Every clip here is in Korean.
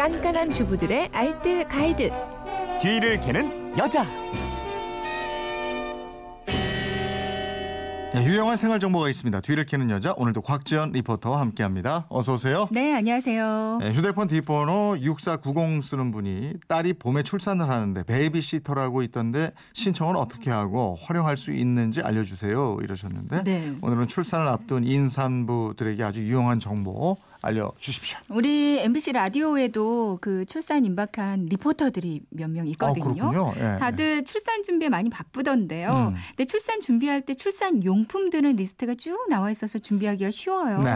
깐깐한 주부들의 알뜰 가이드. 뒤를 캐는 여자. 네, 유용한 생활 정보가 있습니다. 뒤를 캐는 여자 오늘도 곽지연 리포터와 함께합니다. 어서 오세요. 네, 안녕하세요. 네, 휴대폰 뒷번호 6490 쓰는 분이 딸이 봄에 출산을 하는데 베이비시터라고 있던데 신청은 어떻게 하고 활용할 수 있는지 알려주세요 이러셨는데 네. 오늘은 출산을 앞둔 임산부들에게 아주 유용한 정보 알려주십시오. 우리 MBC 라디오에도 그 출산 임박한 리포터들이 몇 명 있거든요. 어, 그렇군요. 예, 다들 출산 준비에 많이 바쁘던데요. 음. 근데 출산 준비할 때 출산 용품들은 리스트가 쭉 나와 있어서 준비하기가 쉬워요. 네.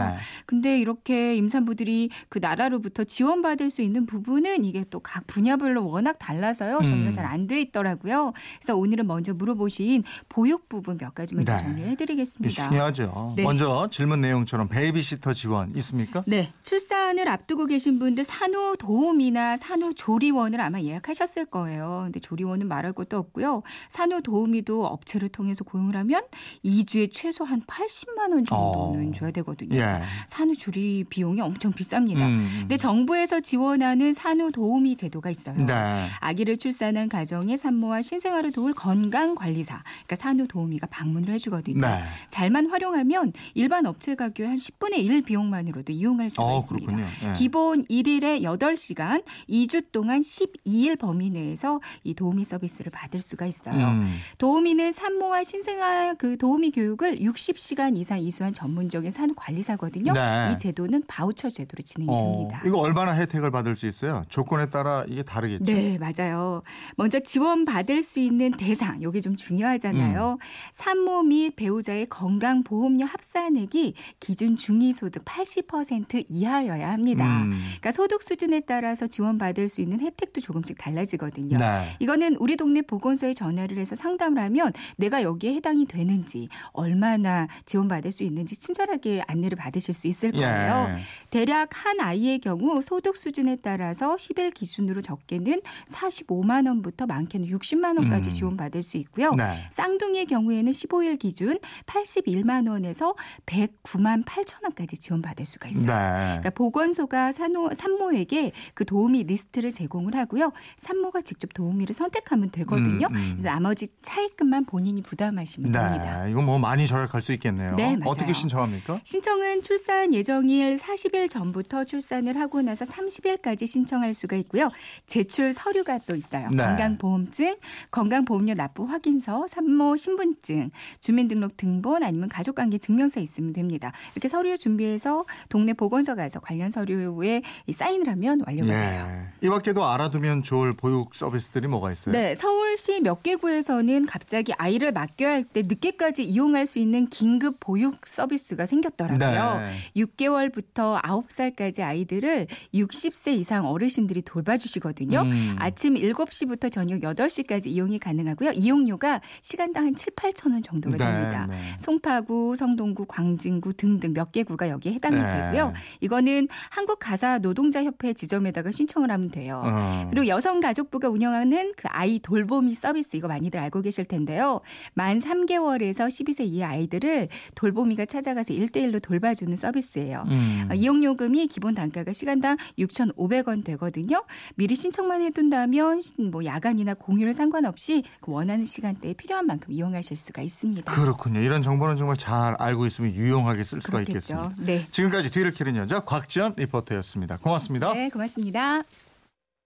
근데 이렇게 임산부들이 그 나라로부터 지원받을 수 있는 부분은 이게 또 각 분야별로 워낙 달라서요. 정리가 음. 잘안 돼 있더라고요. 그래서 오늘은 먼저 물어보신 보육 부분 몇 가지만 좀 네. 정리를 이게 해드리겠습니다. 중요하죠. 네. 먼저 질문 내용처럼 베이비시터 지원 있습니까? 네, 출산을 앞두고 계신 분들 산후 도우미나 산후 조리원을 아마 예약하셨을 거예요. 근데 조리원은 말할 것도 없고요. 산후 도우미도 업체를 통해서 고용을 하면 2주에 최소 한 80만 원 정도는 어. 줘야 되거든요. 예. 산후 조리 비용이 엄청 비쌉니다. 음. 근데 정부에서 지원하는 산후 도우미 제도가 있어요. 네. 아기를 출산한 가정의 산모와 신생아를 도울 건강 관리사, 그러니까 산후 도우미가 방문을 해 주거든요. 네. 잘만 활용하면 일반 업체 가격의 한 10분의 1 비용만으로도 이용할 수가 어, 있습니다. 예. 기본 1일에 8시간, 2주 동안 12일 범위 내에서 이 도우미 서비스를 받을 수가 있어요. 음. 도우미는 산모와 신생아 그 도우미 교육을 60시간 이상 이수한 전문적인 산후 관리사거든요. 네. 이 제도는 바우처 제도로 진행이 어, 됩니다. 이거 얼마나 혜택을 받을 수 있어요? 조건에 따라 이게 다르겠죠. 네, 맞아요. 먼저 지원받을 수 있는 대상, 이게 좀 음. 중요하잖아요. 산모 및 배우자의 건강보험료 합산액이 기준 중위소득 80% 이하여야 합니다. 음. 그러니까 소득 수준에 따라서 지원받을 수 있는 혜택도 조금씩 달라지거든요. 네. 이거는 우리 동네 보건소에 전화를 해서 상담을 하면 내가 여기에 해당이 되는지 얼마나 지원받을 수 있는지 친절하게 안내를 받으실 수 있을 거예요. 예. 대략 한 아이의 경우 소득 수준에 따라서 10일 기준으로 적게는 45만 원부터 많게는 60만 원까지 음. 지원받을 수 있고요. 네. 쌍둥이의 경우에는 15일 기준 81만 원에서 109만 8천 원까지 지원받을 수가 있어요. 네. 그러니까 보건소가 산호, 산모에게 그 도우미 리스트를 제공을 하고요. 산모가 직접 도우미를 선택하면 되거든요. 음, 음. 그래서 나머지 차액금만 본인이 부담하시면 됩니다. 네. 이거 뭐 많이 절약할 수 있겠네요. 네, 맞아요. 어떻게 신청합니까? 신청은 출산 예정일 40일 전부터 출산을 하고 나서 30일까지 신청할 수가 있고요. 제출 서류가 또 있어요. 네. 건강보험증, 건강보험료 납부 확인서, 산모 신분증, 주민등록 등본 아니면 가족관계 증명서 있으면 됩니다. 이렇게 서류 준비해서 동네 보건 소 가서 관련 서류에 이 사인을 하면 완료가 돼요. 예. 이 밖에도 알아두면 좋을 보육 서비스들이 뭐가 있어요? 네, 서울 시 몇 개구에서는 갑자기 아이를 맡겨야 할 때 늦게까지 이용할 수 있는 긴급 보육 서비스가 생겼더라고요. 네. 6개월부터 9살까지 아이들을 60세 이상 어르신들이 돌봐주시거든요. 음. 아침 7시부터 저녁 8시까지 이용이 가능하고요. 이용료가 시간당 한 7, 8천 원 정도가 네, 됩니다. 네. 송파구, 성동구, 광진구 등등 몇 개구가 여기에 해당이 네. 되고요. 이거는 한국 가사 노동자 협회 지점에다가 신청을 하면 돼요. 어. 그리고 여성가족부가 운영하는 그 아이 돌보 미 서비스 이거 많이들 알고 계실 텐데요. 만 3개월에서 12세 이하 아이들을 돌보미가 찾아가서 1대1로 돌봐주는 서비스예요. 음. 아, 이용요금이 기본 단가가 시간당 6,500원 되거든요. 미리 신청만 해둔다면 뭐 야간이나 공휴일 상관없이 그 원하는 시간대에 필요한 만큼 이용하실 수가 있습니다. 그렇군요. 이런 정보는 정말 잘 알고 있으면 유용하게 쓸 수가 그렇겠죠. 있겠습니다. 네. 지금까지 뒤를 캐는 여자 곽지연 리포터였습니다. 고맙습니다. 네, 고맙습니다.